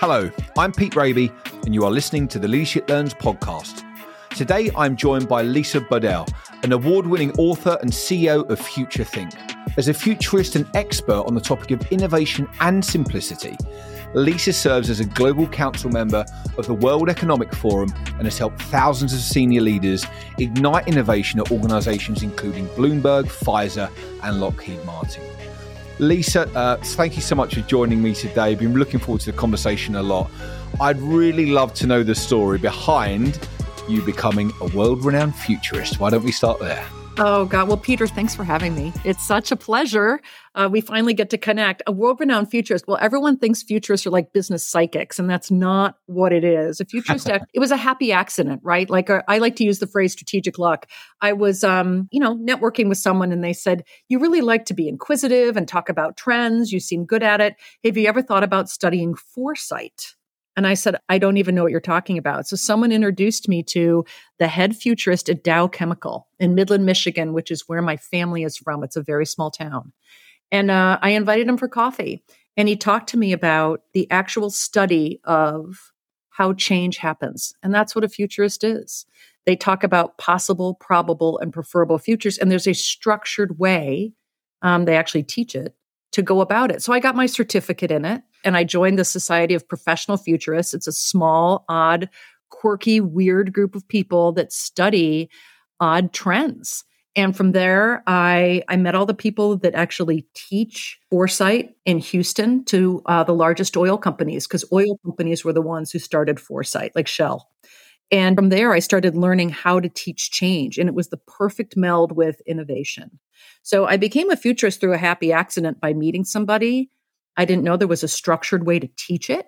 Hello, I'm Pete Rabey, and you are listening to the Leadership Learns podcast. Today, I'm joined by Lisa Bodell, an award winning author and CEO of FutureThink. As a futurist and expert on the topic of innovation and simplicity, Lisa serves as a global council member of the World Economic Forum and has helped thousands of senior leaders ignite innovation at organizations including Bloomberg, Pfizer, and Lockheed Martin. Lisa, uh, thank you so much for joining me today. I've been looking forward to the conversation a lot. I'd really love to know the story behind you becoming a world renowned futurist. Why don't we start there? Oh, God. Well, Peter, thanks for having me. It's such a pleasure. Uh, we finally get to connect. A world renowned futurist. Well, everyone thinks futurists are like business psychics, and that's not what it is. A futurist, it was a happy accident, right? Like uh, I like to use the phrase strategic luck. I was, um, you know, networking with someone, and they said, You really like to be inquisitive and talk about trends. You seem good at it. Have you ever thought about studying foresight? And I said, I don't even know what you're talking about. So someone introduced me to the head futurist at Dow Chemical in Midland, Michigan, which is where my family is from. It's a very small town. And uh, I invited him for coffee. And he talked to me about the actual study of how change happens. And that's what a futurist is. They talk about possible, probable, and preferable futures. And there's a structured way, um, they actually teach it, to go about it. So I got my certificate in it and I joined the Society of Professional Futurists. It's a small, odd, quirky, weird group of people that study odd trends. And from there, I, I met all the people that actually teach foresight in Houston to uh, the largest oil companies, because oil companies were the ones who started foresight, like Shell. And from there, I started learning how to teach change. And it was the perfect meld with innovation. So I became a futurist through a happy accident by meeting somebody I didn't know there was a structured way to teach it.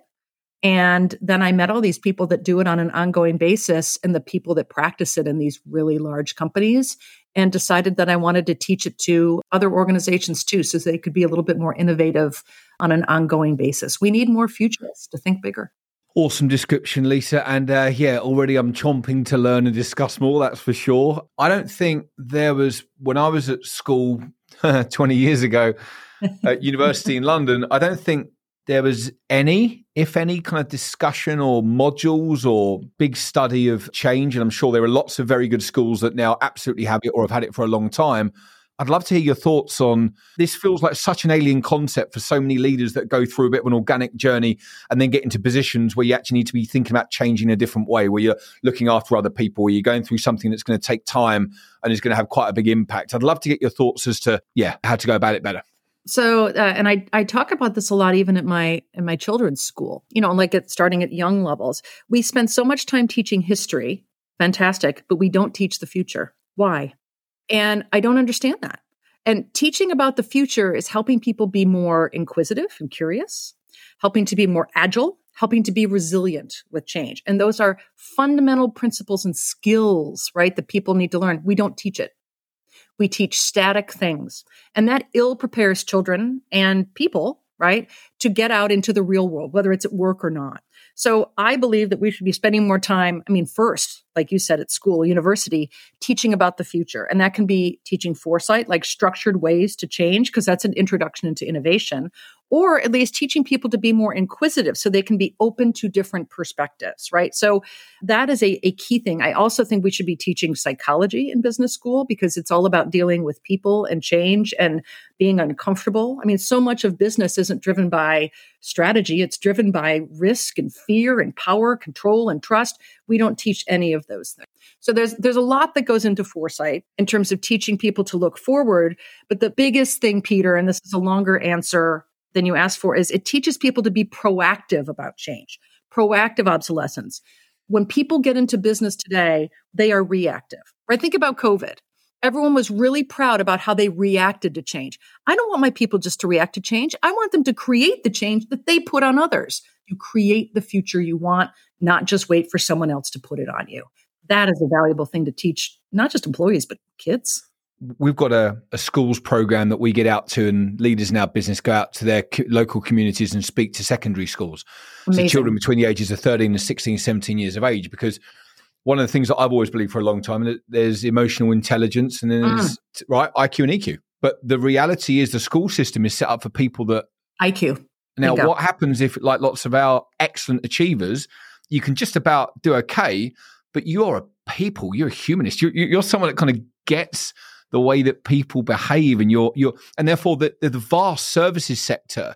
And then I met all these people that do it on an ongoing basis and the people that practice it in these really large companies and decided that I wanted to teach it to other organizations too, so they could be a little bit more innovative on an ongoing basis. We need more futurists to think bigger. Awesome description, Lisa. And uh, yeah, already I'm chomping to learn and discuss more, that's for sure. I don't think there was, when I was at school 20 years ago, at university in London, I don't think there was any, if any, kind of discussion or modules or big study of change. And I'm sure there are lots of very good schools that now absolutely have it or have had it for a long time. I'd love to hear your thoughts on this. Feels like such an alien concept for so many leaders that go through a bit of an organic journey and then get into positions where you actually need to be thinking about changing in a different way, where you're looking after other people, where you're going through something that's going to take time and is going to have quite a big impact. I'd love to get your thoughts as to, yeah, how to go about it better. So, uh, and I I talk about this a lot, even at my in my children's school. You know, like at starting at young levels, we spend so much time teaching history, fantastic, but we don't teach the future. Why? And I don't understand that. And teaching about the future is helping people be more inquisitive and curious, helping to be more agile, helping to be resilient with change. And those are fundamental principles and skills, right? That people need to learn. We don't teach it. We teach static things. And that ill prepares children and people, right, to get out into the real world, whether it's at work or not. So I believe that we should be spending more time, I mean, first, like you said, at school, university, teaching about the future. And that can be teaching foresight, like structured ways to change, because that's an introduction into innovation, or at least teaching people to be more inquisitive so they can be open to different perspectives, right? So that is a, a key thing. I also think we should be teaching psychology in business school because it's all about dealing with people and change and being uncomfortable. I mean, so much of business isn't driven by strategy, it's driven by risk and fear and power, control and trust. We don't teach any of those things. So there's there's a lot that goes into foresight in terms of teaching people to look forward, but the biggest thing Peter and this is a longer answer than you ask for is it teaches people to be proactive about change, proactive obsolescence. When people get into business today, they are reactive. Right? Think about COVID. Everyone was really proud about how they reacted to change. I don't want my people just to react to change. I want them to create the change that they put on others. You create the future you want, not just wait for someone else to put it on you. That is a valuable thing to teach, not just employees, but kids we've got a, a, schools program that we get out to and leaders in our business go out to their co- local communities and speak to secondary schools. Amazing. so children between the ages of 13 and 16 17 years of age because one of the things that i've always believed for a long time there's emotional intelligence and then there's mm. right iq and eq but the reality is the school system is set up for people that iq Now, what happens if, like lots of our excellent achievers, you can just about do okay, but you're a people, you're a humanist, you're, you're someone that kind of gets the way that people behave, and you're you're, and therefore the, the vast services sector,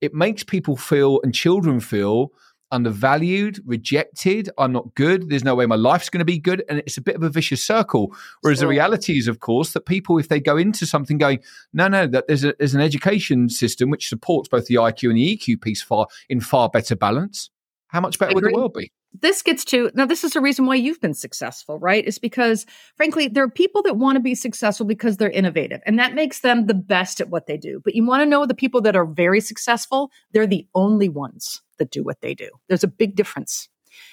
it makes people feel and children feel undervalued, rejected. I'm not good. There's no way my life's going to be good. And it's a bit of a vicious circle. Whereas sure. the reality is, of course, that people, if they go into something going, no, no, that there's, a, there's an education system which supports both the IQ and the EQ piece far in far better balance, how much better would the world be? this gets to now this is the reason why you've been successful right? Is because frankly there are people that want to be successful because they're innovative and that makes them the best at what they do. But you want to know the people that are very successful? They're the only ones that do what they do. There's a big difference.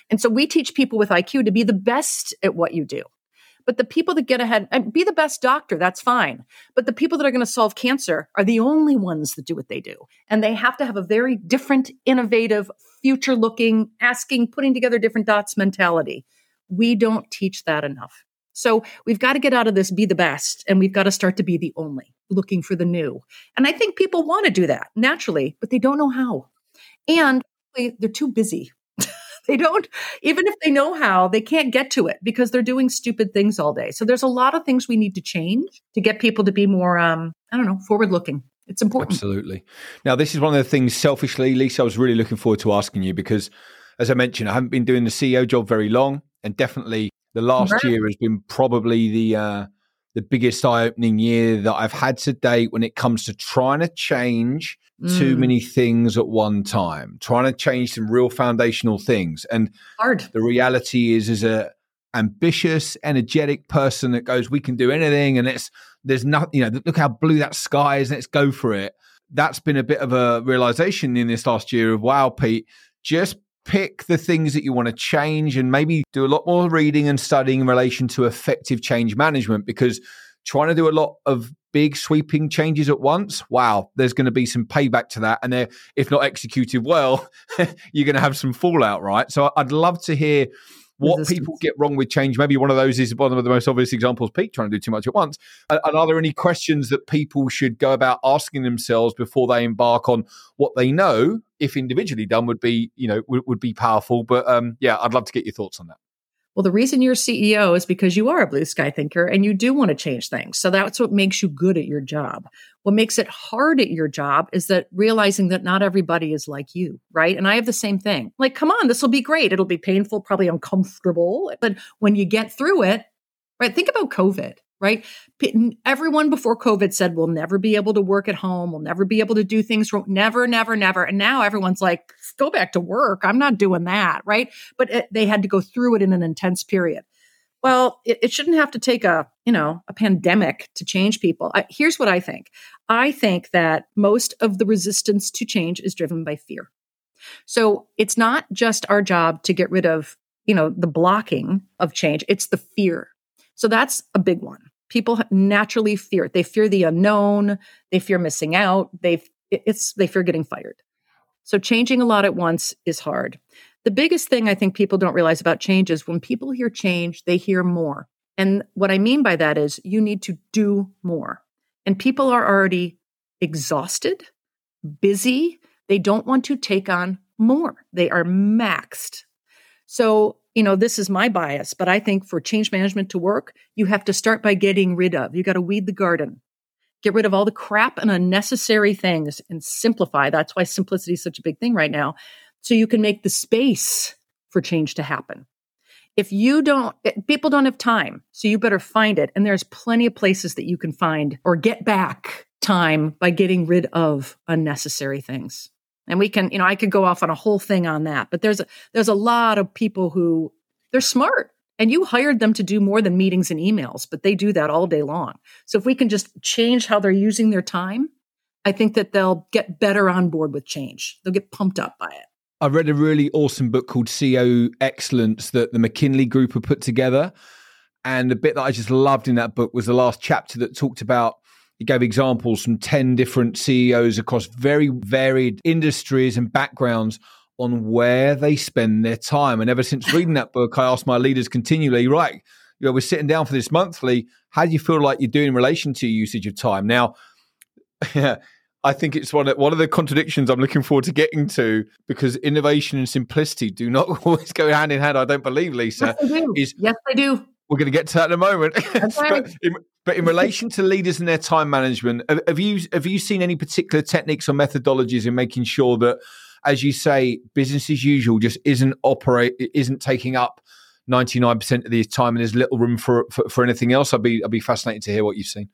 And so we teach people with iq to be the best at what you do but the people that get ahead and be the best doctor, that's fine. But the people that are going to solve cancer are the only ones that do what they do. And they have to have a very different, innovative, future looking, asking, putting together different dots mentality. We don't teach that enough. So we've got to get out of this be the best and we've got to start to be the only, looking for the new. And I think people want to do that naturally, but they don't know how. And they're too busy they don't, even if they know how, they can't get to it because they're doing stupid things all day. So there's a lot of things we need to change to get people to be more, um, I don't know, forward looking. It's important. Absolutely. Now, this is one of the things selfishly, Lisa, I was really looking forward to asking you because, as I mentioned, I haven't been doing the CEO job very long. And definitely the last right. year has been probably the, uh, the biggest eye opening year that I've had to date when it comes to trying to change mm. too many things at one time, trying to change some real foundational things. And hard. The reality is, as a ambitious, energetic person that goes, we can do anything, and it's there's nothing. You know, look how blue that sky is. Let's go for it. That's been a bit of a realization in this last year of wow, Pete, just pick the things that you want to change and maybe do a lot more reading and studying in relation to effective change management because trying to do a lot of big sweeping changes at once, wow, there's going to be some payback to that. And if not executed well, you're going to have some fallout, right? So I'd love to hear what Resistance. people get wrong with change. Maybe one of those is one of the most obvious examples, Pete, trying to do too much at once. And are there any questions that people should go about asking themselves before they embark on what they know, if individually done, would be, you know, would, would be powerful? But um, yeah, I'd love to get your thoughts on that. Well, the reason you're CEO is because you are a blue sky thinker and you do want to change things. So that's what makes you good at your job. What makes it hard at your job is that realizing that not everybody is like you, right? And I have the same thing. Like, come on, this will be great. It'll be painful, probably uncomfortable. But when you get through it, right? Think about COVID right? Everyone before COVID said we'll never be able to work at home. We'll never be able to do things. Never, never, never. And now everyone's like, go back to work. I'm not doing that, right? But it, they had to go through it in an intense period. Well, it, it, shouldn't have to take a, you know, a pandemic to change people. I, here's what I think. I think that most of the resistance to change is driven by fear. So it's not just our job to get rid of, you know, the blocking of change. It's the fear. So that's a big one people naturally fear it. They fear the unknown. They fear missing out. They it's they fear getting fired. So changing a lot at once is hard. The biggest thing I think people don't realize about change is when people hear change, they hear more. And what I mean by that is you need to do more. And people are already exhausted, busy. They don't want to take on more. They are maxed. So you know, this is my bias, but I think for change management to work, you have to start by getting rid of. You got to weed the garden. Get rid of all the crap and unnecessary things and simplify. That's why simplicity is such a big thing right now. So you can make the space for change to happen. If you don't, eh, people don't have time. So you better find it. And there's plenty of places that you can find or get back time by getting rid of unnecessary things and we can you know i could go off on a whole thing on that but there's a there's a lot of people who they're smart and you hired them to do more than meetings and emails but they do that all day long. So if we can just change how they're using their time i think that they'll get better on board with change. They'll get pumped up by it. I read a really awesome book called ceo excellence that the McKinsey group have put together and the bit that i just loved in that book was the last chapter that talked about he gave examples from 10 different CEOs across very varied industries and backgrounds on where they spend their time. And ever since reading that book, I asked my leaders continually, right, you know, we're sitting down for this monthly. How do you feel like you're doing in relation to your usage of time? Now, I think it's one of, one of the contradictions I'm looking forward to getting to because innovation and simplicity do not always go hand in hand. I don't believe, Lisa. Yes, they do. Is, yes, they do. We're going to get to that in a moment. but, in, but, in, relation to leaders and their time management, have you have you seen any particular techniques or methodologies in making sure that, as you say, business as usual just isn't operate isn't taking up 99% of the time and there's little room for, for, for anything else? I'd be I'd be fascinated to hear what you've seen.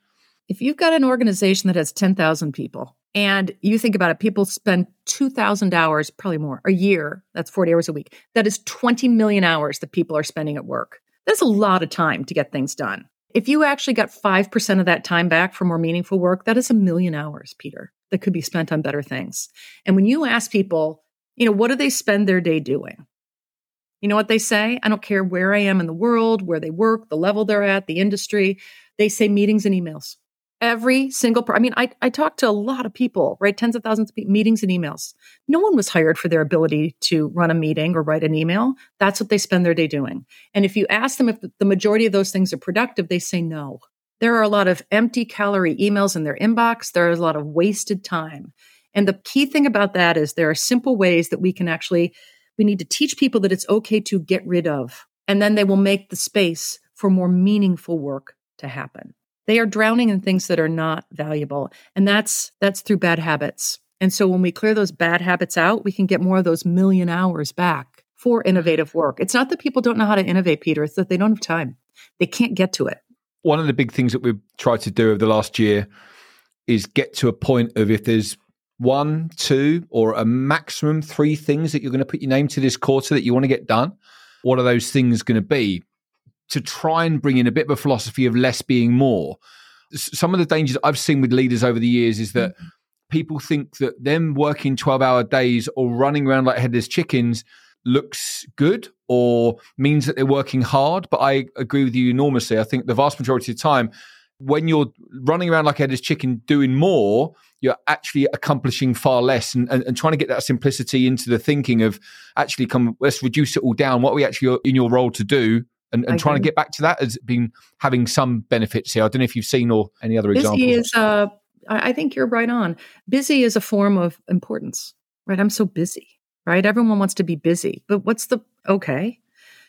If you've got an organization that has 10,000 people and you think about it, people spend 2,000 hours, probably more, a year. That's 40 hours a week. That is 20 million hours that people are spending at work. That's a lot of time to get things done. If you actually got 5% of that time back for more meaningful work, that is a million hours, Peter, that could be spent on better things. And when you ask people, you know, what do they spend their day doing? You know what they say? I don't care where I am in the world, where they work, the level they're at, the industry. They say meetings and emails. Every single, per- I mean, I, I talked to a lot of people, right? Tens of thousands of pe- meetings and emails. No one was hired for their ability to run a meeting or write an email. That's what they spend their day doing. And if you ask them if the majority of those things are productive, they say no. There are a lot of empty calorie emails in their inbox. There is a lot of wasted time. And the key thing about that is there are simple ways that we can actually, we need to teach people that it's okay to get rid of. And then they will make the space for more meaningful work to happen. They are drowning in things that are not valuable. And that's that's through bad habits. And so when we clear those bad habits out, we can get more of those million hours back for innovative work. It's not that people don't know how to innovate, Peter, it's that they don't have time. They can't get to it. One of the big things that we've tried to do over the last year is get to a point of if there's one, two, or a maximum three things that you're going to put your name to this quarter that you want to get done, what are those things going to be? To try and bring in a bit of a philosophy of less being more. Some of the dangers I've seen with leaders over the years is that mm-hmm. people think that them working 12 hour days or running around like headless chickens looks good or means that they're working hard. But I agree with you enormously. I think the vast majority of the time, when you're running around like a headless chicken doing more, you're actually accomplishing far less and, and, and, trying to get that simplicity into the thinking of actually come, let's reduce it all down. What are we actually in your role to do and, and trying to get back to that has been having some benefits here. I don't know if you've seen or any other busy examples. Is, uh, I think you're right on. Busy is a form of importance, right? I'm so busy, right? Everyone wants to be busy, but what's the okay?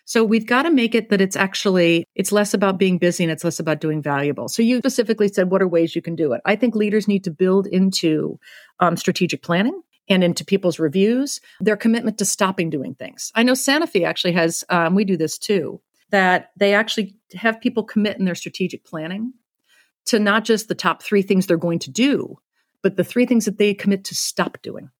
So we've got to make it that it's actually it's less about being busy and it's less about doing valuable. So you specifically said what are ways you can do it. I think leaders need to build into um, strategic planning and into people's reviews their commitment to stopping doing things. I know Sanofi actually has. Um, we do this too that they actually have people commit in their strategic planning to not just the top three things they're going to do, but the three things that they commit to stop doing.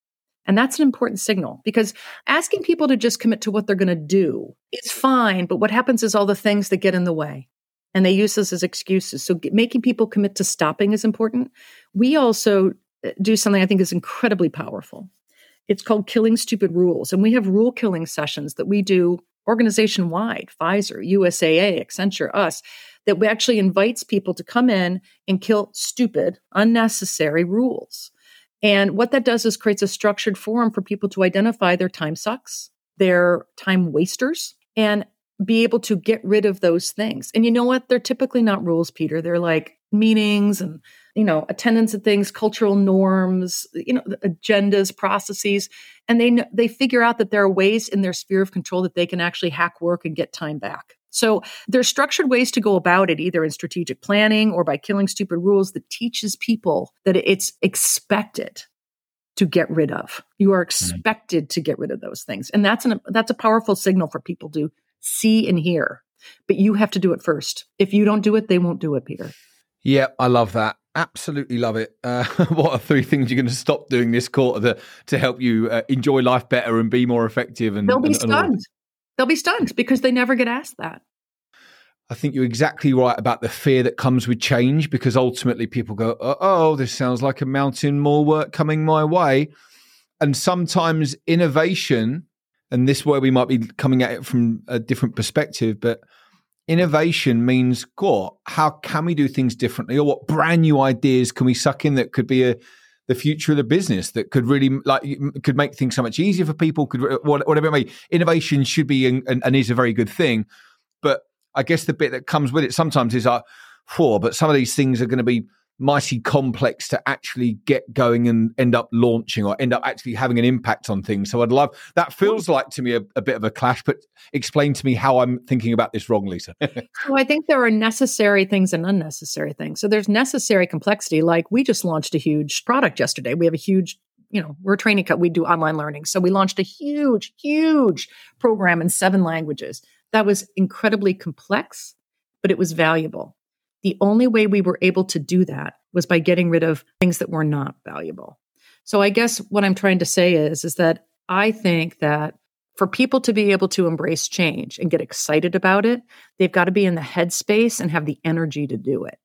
And that's an important signal because asking people to just commit to what they're going to do is fine. But what happens is all the things that get in the way and they use this as excuses. So making people commit to stopping is important. We also uh, do something I think is incredibly powerful. It's called killing stupid rules. And we have rule killing sessions that we do organization wide, Pfizer, USAA, Accenture, us, that we actually invites people to come in and kill stupid, unnecessary rules. And what that does is creates a structured forum for people to identify their time sucks, their time wasters, and be able to get rid of those things. And you know what? They're typically not rules, Peter. They're like meetings and you know attendance at things cultural norms you know agendas processes and they they figure out that there are ways in their sphere of control that they can actually hack work and get time back so there's structured ways to go about it either in strategic planning or by killing stupid rules that teaches people that it's expected to get rid of you are mm-hmm. expected right. to get rid of those things and that's an that's a powerful signal for people to see and hear but you have to do it first if you don't do it they won't do it peter yeah, I love that. Absolutely love it. Uh, what are three things you're going to stop doing this quarter to, to help you uh, enjoy life better and be more effective? And they'll be and, stunned. And they'll be stunned because they never get asked that. I think you're exactly right about the fear that comes with change because ultimately people go, oh, this sounds like a mountain, more work coming my way. And sometimes innovation, and this way we might be coming at it from a different perspective, but innovation means God, how can we do things differently? Or what brand new ideas can we suck in that could be a the future of the business that could really like could make things so much easier for people could whatever it may innovation should be and, and is a very good thing but i guess the bit that comes with it sometimes is uh, like for but some of these things are going to be mighty complex to actually get going and end up launching or end up actually having an impact on things. So I'd love that feels like to me a, a bit of a clash, but explain to me how I'm thinking about this wrong, Lisa. so I think there are necessary things and unnecessary things. So there's necessary complexity, like we just launched a huge product yesterday. We have a huge you know, we're a training. We do online learning. So we launched a huge, huge program in seven languages that was incredibly complex, but it was valuable. The only way we were able to do that was by getting rid of things that were not valuable. So I guess what I'm trying to say is, is that I think that for people to be able to embrace change and get excited about it, they've got to be in the headspace and have the energy to do it.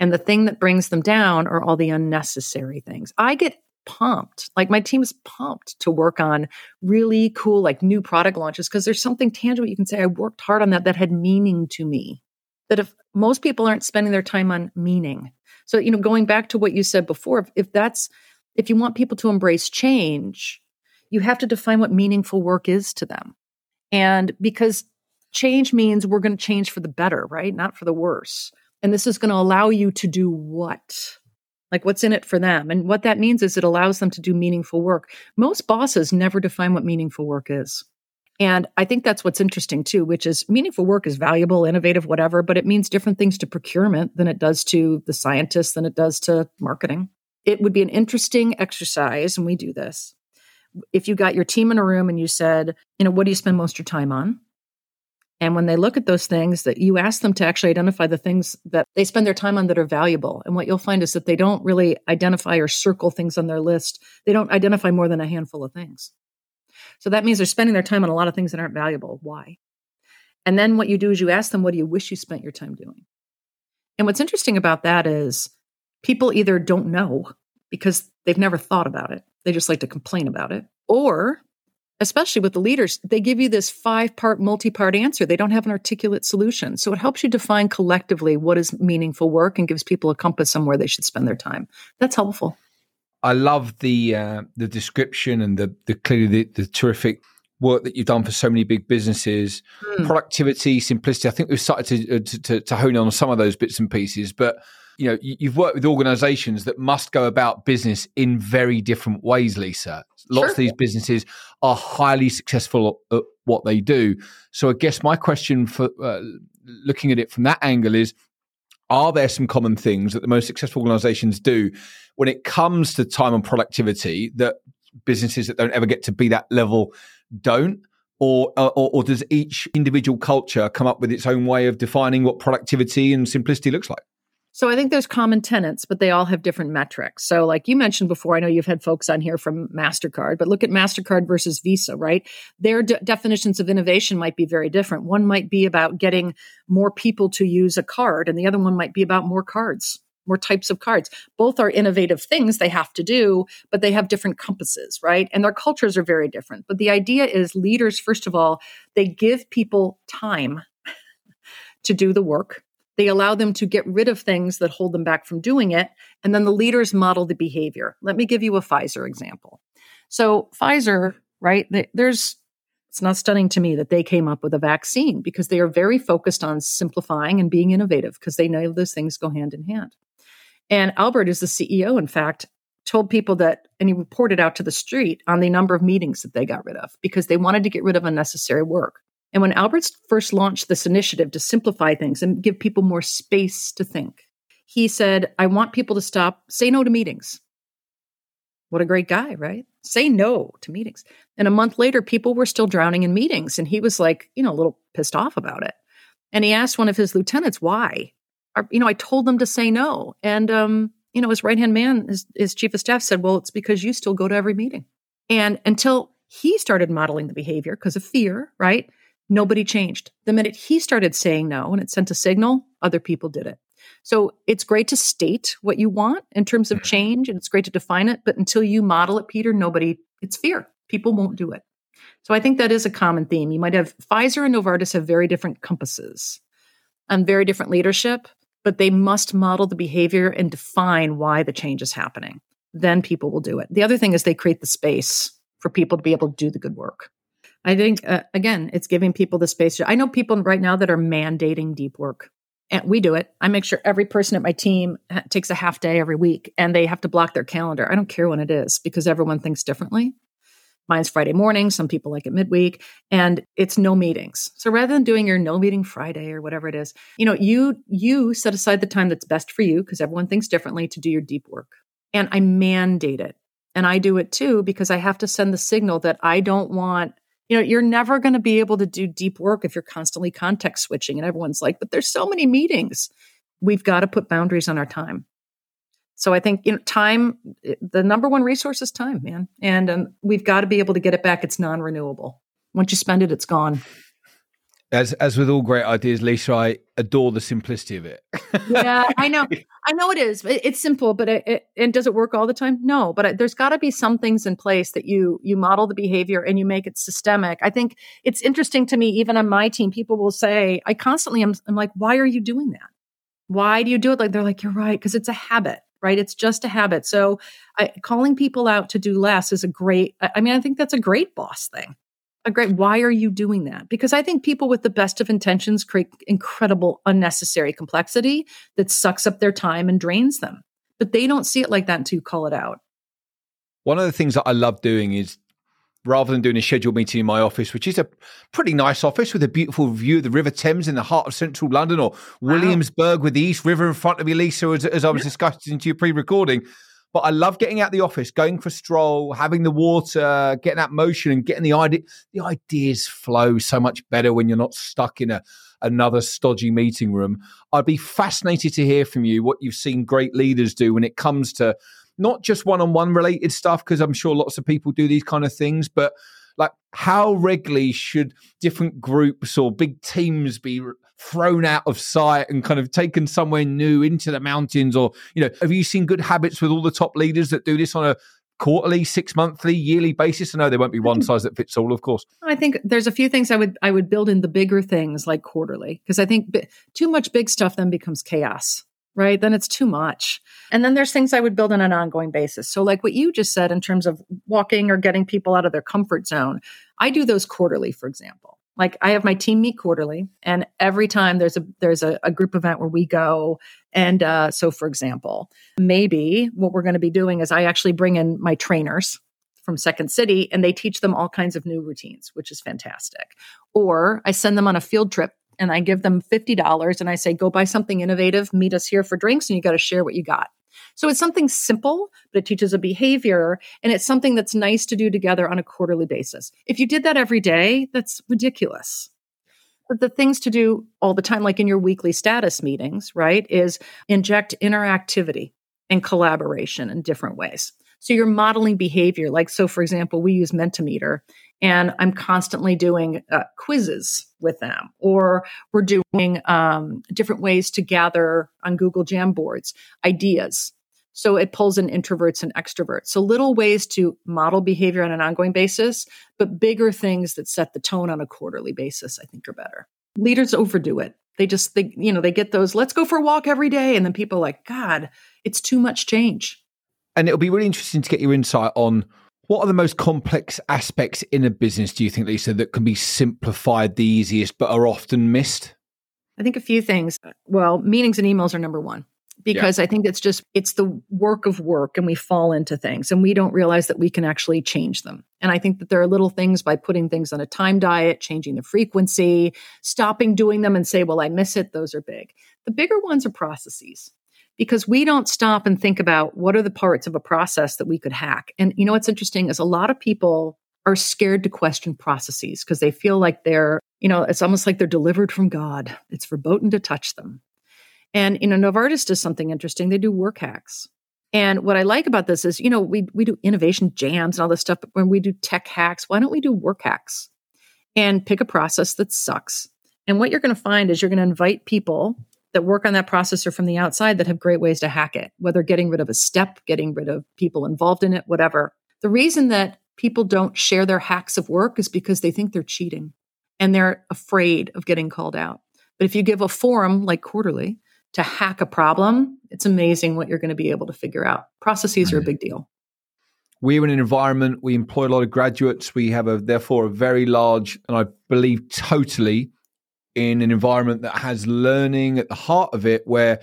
And the thing that brings them down are all the unnecessary things. I get pumped. Like my team's pumped to work on really cool, like new product launches because there's something tangible you can say, I worked hard on that that had meaning to me that if most people aren't spending their time on meaning. So, you know, going back to what you said before, if, that's, if you want people to embrace change, you have to define what meaningful work is to them. And because change means we're going to change for the better, right? Not for the worse. And this is going to allow you to do what? Like what's in it for them? And what that means is it allows them to do meaningful work. Most bosses never define what meaningful work is. And I think that's what's interesting too, which is meaningful work is valuable, innovative, whatever, but it means different things to procurement than it does to the scientists, than it does to marketing. It would be an interesting exercise, and we do this. If you got your team in a room and you said, you know, what do you spend most of your time on? And when they look at those things, that you ask them to actually identify the things that they spend their time on that are valuable. And what you'll find is that they don't really identify or circle things on their list. They don't identify more than a handful of things. So that means they're spending their time on a lot of things that aren't valuable. Why? And then what you do is you ask them, what do you wish you spent your time doing? And what's interesting about that is people either don't know because they've never thought about it, they just like to complain about it, or especially with the leaders, they give you this five part, multi part answer. They don't have an articulate solution. So it helps you define collectively what is meaningful work and gives people a compass on where they should spend their time. That's helpful. I love the uh, the description and the the clearly the, the, terrific work that you've done for so many big businesses, mm. productivity, simplicity. I think we've started to, uh, to, to to hone in on some of those bits and pieces, but you know you've worked with organizations that must go about business in very different ways lisa lots sure. of these businesses are highly successful at what they do so i guess my question for uh, looking at it from that angle is are there some common things that the most successful organizations do when it comes to time and productivity that businesses that don't ever get to be that level don't? Or, uh, or, or does each individual culture come up with its own way of defining what productivity and simplicity looks like? So I think there's common tenets, but they all have different metrics. So, like you mentioned before, I know you've had folks on here from MasterCard, but look at MasterCard versus Visa, right? Their de- definitions of innovation might be very different. One might be about getting more people to use a card, and the other one might be about more cards, more types of cards. Both are innovative things they have to do, but they have different compasses, right? And their cultures are very different. But the idea is leaders, first of all, they give people time to do the work they allow them to get rid of things that hold them back from doing it. And then the leaders model the behavior. Let me give you a Pfizer example. So, Pfizer, right, there's it's not stunning to me that they came up with a vaccine because they are very focused on simplifying and being innovative because they know those things go hand in hand. And Albert is the CEO, in fact, told people that, and he reported out to the street on the number of meetings that they got rid of because they wanted to get rid of unnecessary work. And when Alberts first launched this initiative to simplify things and give people more space to think, he said, I want people to stop, say no to meetings. What a great guy, right? Say no to meetings. And a month later, people were still drowning in meetings. And he was like, you know, a little pissed off about it. And he asked one of his lieutenants, why? You know, I told them to say no. And, um, you know, his right hand man, his, his chief of staff said, well, it's because you still go to every meeting. And until he started modeling the behavior because of fear, right? Nobody changed. The minute he started saying no and it sent a signal, other people did it. So it's great to state what you want in terms of mm-hmm. change and it's great to define it. But until you model it, Peter, nobody, it's fear. People won't do it. So I think that is a common theme. You might have Pfizer and Novartis have very different compasses and very different leadership, but they must model the behavior and define why the change is happening. Then people will do it. The other thing is they create the space for people to be able to do the good work. I think, uh, again, it's giving people the space. I know people right now that are mandating deep work. And we do it. I make sure every person at my team takes a half day every week and they have to block their calendar. I don't care when it is because everyone thinks differently. Mine's Friday morning. Some people like it midweek, and it's no meetings. So rather than doing your no meeting Friday or whatever it is, you know, you you set aside the time that's best for you because everyone thinks differently to do your deep work. And I mandate it. And I do it too because I have to send the signal that I don't want you know, you're never going to be able to do deep work if you're constantly context switching. And everyone's like, but there's so many meetings. We've got to put boundaries on our time. So I think you know time the number one resource is time, man. And um, we've got to be able to get it back. It's non-renewable. Once you spend it, it's gone. As as with all great ideas, Lisa, I adore the simplicity of it. yeah, I know. I know it is. it's simple, but it, it, and does it work all the time? No, but there's got to be some things in place that you you model the behavior and you make it systemic. I think it's interesting to me. Even on my team, people will say, "I constantly am. I'm like, why are you doing that? Why do you do it?" Like they're like, "You're right," because it's a habit right? It's just a habit. So I, calling people out to do less is a great, I mean, I think that's a great boss thing. A great, why are you doing that? Because I think people with the best of intentions create incredible unnecessary complexity that sucks up their time and drains them. But they don't see it like that until you call it out. One of the things that I love doing is rather than doing a scheduled meeting in my office, which is a pretty nice office with a beautiful view of the River Thames in the heart of central London, or wow. Williamsburg with the East River in front of me, Lisa, as, as I was discussing to your pre recording. But I love getting out the office, going for a stroll, having the water, getting that motion, and getting the idea. The ideas flow so much better when you're not stuck in a another stodgy meeting room. I'd be fascinated to hear from you what you've seen great leaders do when it comes to not just one on one related stuff, because I'm sure lots of people do these kind of things, but like how regularly should different groups or big teams be thrown out of sight and kind of taken somewhere new into the mountains or you know have you seen good habits with all the top leaders that do this on a quarterly six monthly yearly basis i know there won't be one size that fits all of course i think there's a few things i would i would build in the bigger things like quarterly because i think b- too much big stuff then becomes chaos right? Then it's too much. And then there's things I would build on an ongoing basis. So, like what you just said in terms of walking or getting people out of their comfort zone, I do those quarterly, for example. Like I have my team meet quarterly, and every time there's a there's a, a group event where we go. And uh, so, for example, maybe what we're going to be doing is I actually bring in my trainers from Second City, and they teach them all kinds of new routines, which is fantastic. Or I send them on a field trip and I give them $50 and I say, go buy something innovative, meet us here for drinks, and you got to share what you got. So it's something simple, but it teaches a behavior and it's something that's nice to do together on a quarterly basis. If you did that every day, that's ridiculous. But the things to do all the time, like in your weekly status meetings, right, is inject interactivity and collaboration in different ways. So you're modeling behavior. Like, so for example, we use Mentimeter and I'm constantly doing uh, quizzes with them, or we're doing um, different ways to gather on Google Jamboards ideas. So it pulls in introverts and extroverts. So little ways to model behavior on an ongoing basis, but bigger things that set the tone on a quarterly basis, I think are better. Leaders overdo it. They just think, you know, they get those, let's go for a walk every day. And then people are like, God, it's too much change. And it'll be really interesting to get your insight on what are the most complex aspects in a business, do you think, Lisa, that can be simplified the easiest but are often missed? I think a few things. Well, meetings and emails are number one because yeah. I think it's just it's the work of work and we fall into things and we don't realize that we can actually change them. And I think that there are little things by putting things on a time diet, changing the frequency, stopping doing them and say, well, I miss it. Those are big. The bigger ones are processes because we don't stop and think about what are the parts of a process that we could hack. And you know what's interesting is a lot of people are scared to question processes because they feel like they're, you know, it's almost like they're delivered from God. It's verboten to touch them. And you know, Novartis does something interesting. They do work hacks. And what I like about this is, you know, we we do innovation jams and all this stuff, but when we do tech hacks, why don't we do work hacks and pick a process that sucks? And what you're going to find is you're going to invite people that work on that processor from the outside that have great ways to hack it, whether getting rid of a step, getting rid of people involved in it, whatever. The reason that people don't share their hacks of work is because they think they're cheating and they're afraid of getting called out. But if you give a forum like quarterly to hack a problem, it's amazing what you're going to be able to figure out. Processes are a big deal. We're in an environment, we employ a lot of graduates. We have a therefore a very large and I believe totally in an environment that has learning at the heart of it, where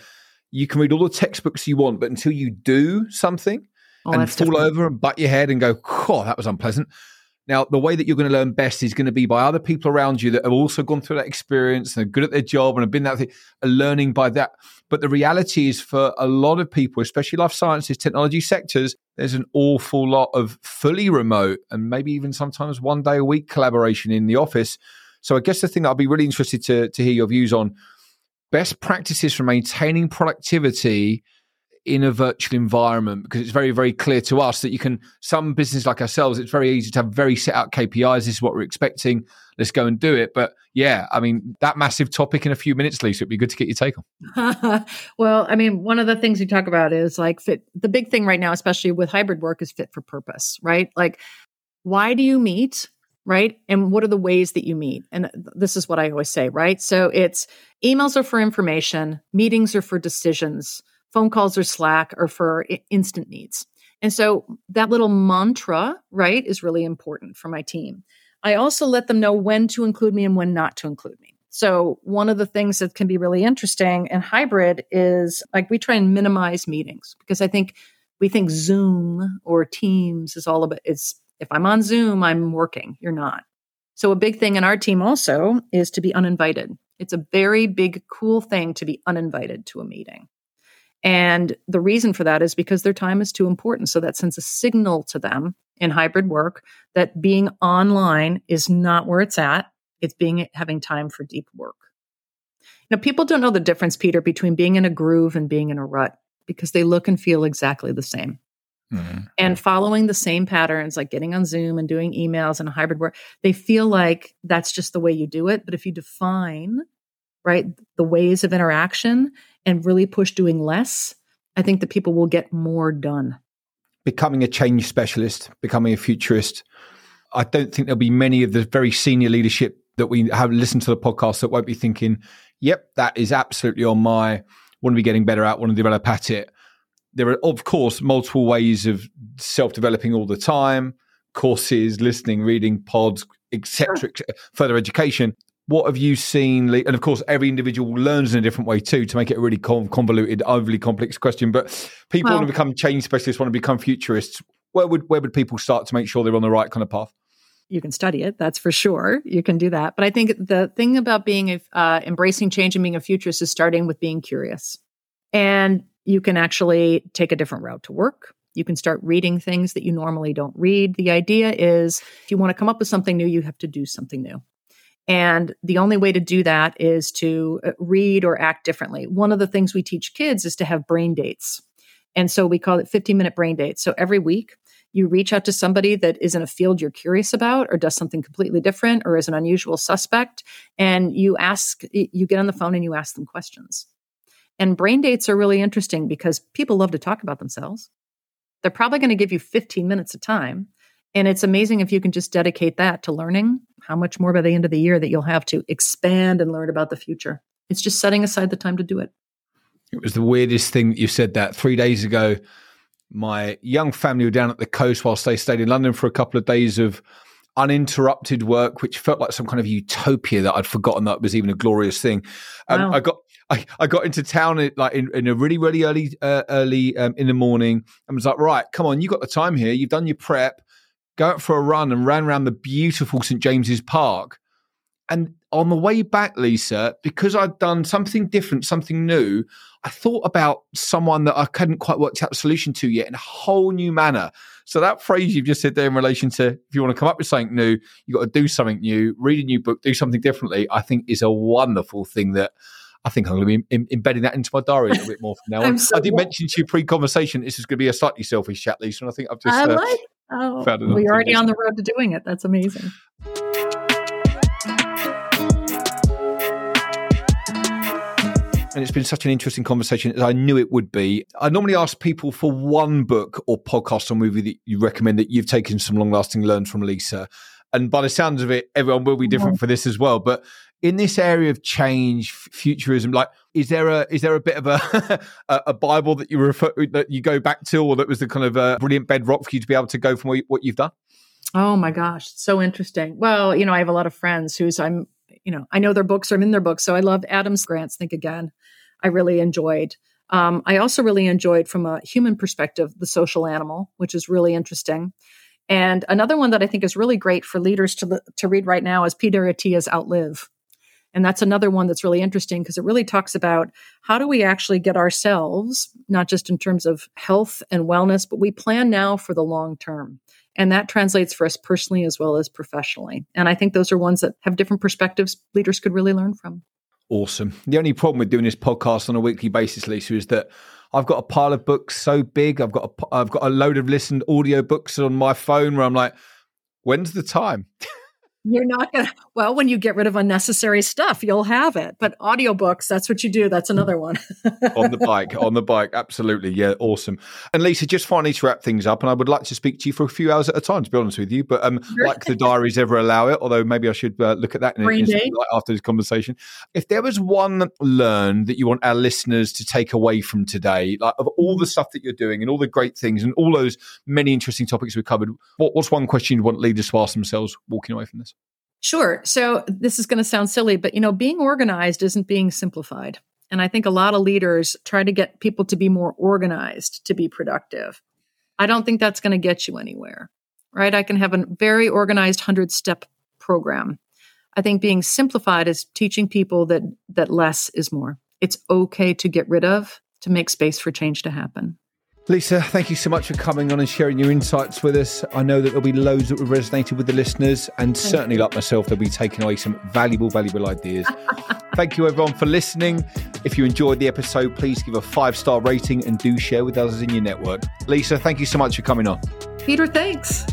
you can read all the textbooks you want, but until you do something oh, and fall different. over and butt your head and go, "Oh, that was unpleasant," Now, the way that you're going to learn best is going to be by other people around you that have also gone through that experience and are good at their job and have been that thing, learning by that. But the reality is, for a lot of people, especially life sciences, technology sectors, there's an awful lot of fully remote and maybe even sometimes one day a week collaboration in the office. So, I guess the thing I'll be really interested to, to hear your views on best practices for maintaining productivity in a virtual environment because it's very very clear to us that you can some business like ourselves it's very easy to have very set out kpis this is what we're expecting let's go and do it. But yeah i mean that massive topic in a few minutes lisa it'd be good to get your take on. Well i mean one of the things we talk about is like fit the big thing right now especially with hybrid work is fit for purpose right? Like why do you meet right and what are the ways that you meet and this is what i always say right so it's emails are for information meetings are for decisions phone calls or Slack are for instant needs. And so that little mantra, right, is really important for my team. I also let them know when to include me and when not to include me. So one of the things that can be really interesting in hybrid is like we try and minimize meetings because I think we think Zoom or Teams is all about it's if I'm on Zoom, I'm working. You're not. So a big thing in our team also is to be uninvited. It's a very big, cool thing to be uninvited to a meeting. And the reason for that is because their time is too important. So that sends a signal to them in hybrid work that being online is not where it's at. It's being having time for deep work. Now, people don't know the difference, Peter, between being in a groove and being in a rut because they look and feel exactly the same. Mm-hmm. And following the same patterns, like getting on Zoom and doing emails and a hybrid work, they feel like that's just the way you do it. But if you define, right, the ways of interaction and really push doing less, I think that people will get more done. Becoming a change specialist, becoming a futurist. I don't think there'll be many of the very senior leadership that we have listened to the podcast that won't be thinking, yep, that is absolutely on my want to be getting better at, want to develop at it. There are, of course, multiple ways of self developing all the time courses, listening, reading, pods, etc., further education what have you seen? And of course, every individual learns in a different way too. To make it a really convoluted, overly complex question, but people well, want to become change specialists, want to become futurists. Where would where would people start to make sure they're on the right kind of path? You can study it, that's for sure. You can do that, but I think the thing about being a, uh, embracing change and being a futurist is starting with being curious, and you can actually take a different route to work. You can start reading things that you normally don't read. The idea is if you want to come up with something new, you have to do something new. And the only way to do that is to uh, read or act differently. One of the things we teach kids is to have brain dates. And so we call it 15 minute brain dates. So every week, you reach out to somebody that is in a field you're curious about or does something completely different or is an unusual suspect. And you ask, you get on the phone and you ask them questions. And brain dates are really interesting because people love to talk about themselves. They're probably going to give you 15 minutes of time. And it's amazing if you can just dedicate that to learning how much more by the end of the year that you'll have to expand and learn about the future. It's just setting aside the time to do it. It was the weirdest thing that you said that three days ago. My young family were down at the coast whilst they stayed in London for a couple of days of uninterrupted work, which felt like some kind of utopia that I'd forgotten that was even a glorious thing. Um, wow. I got I, I got into town like in, in a really really early uh, early um, in the morning and was like, right, come on, you got the time here. You've done your prep go out for a run and ran around the beautiful St James's Park. And on the way back, Lisa, because I'd done something different, something new, I thought about someone that I hadn't quite worked out the solution to yet in a whole new manner. So that phrase you've just said there in relation to if you want to come up with something new, you've got to do something new, read a new book, do something differently. I think is a wonderful thing that I think I'm going to be Im- embedding that into my diary a little bit more from now on. So I did mention to you pre-conversation this is going to be a slightly selfish chat, Lisa, and I think I've just uh, like Oh, we're already on the road to doing it. That's amazing. and it's been such an interesting conversation as I knew it would be. I normally ask people for one book or podcast or movie that you recommend that you've taken some long lasting learns from Lisa. And by the sounds of it, everyone will be different for this as well. But in this area of change, futurism, like is there a is there a bit of a a Bible that you refer that you go back to, or that was the kind of a brilliant bedrock for you to be able to go from what you've done? Oh my gosh, so interesting. Well, you know, I have a lot of friends who's I'm you know, I know their books, I'm in their books. So I love Adam's Grant's Think Again. I really enjoyed. Um, I also really enjoyed from a human perspective, The Social Animal, which is really interesting. And another one that I think is really great for leaders to, to read right now is Peter Attia's Outlive. And that's another one that's really interesting because it really talks about how do we actually get ourselves, not just in terms of health and wellness, but we plan now for the long term. And that translates for us personally as well as professionally. And I think those are ones that have different perspectives leaders could really learn from. Awesome. The only problem with doing this podcast on a weekly basis, Lisa, is that I've got a pile of books so big. I've got a, I've got a load of listened audio books on my phone where I'm like, when's the time? You're not going to, well, when you get rid of unnecessary stuff, you'll have it. But audiobooks, that's what you do. That's another one. on the bike, on the bike. Absolutely. Yeah, awesome. And Lisa, just finally to wrap things up, and I would like to speak to you for a few hours at a time, to be honest with you, but um, like the diaries ever allow it, although maybe I should uh, look at that in, in, in, after this conversation. If there was one learn that you want our listeners to take away from today, like of all the stuff that you're doing and all the great things and all those many interesting topics we covered, what, what's one question you want leaders to ask themselves walking away from this? Sure. So this is going to sound silly, but you know, being organized isn't being simplified. And I think a lot of leaders try to get people to be more organized to be productive. I don't think that's going to get you anywhere, right? I can have a very organized 100 step program. I think being simplified is teaching people that that less is more. It's okay to get rid of to make space for change to happen. Lisa, thank you so much for coming on and sharing your insights with us. I know that there'll be loads that will resonated with the listeners, and certainly, like myself, they'll be taking away some valuable, valuable ideas. thank you, everyone, for listening. If you enjoyed the episode, please give a five star rating and do share with others in your network. Lisa, thank you so much for coming on. Peter, thanks.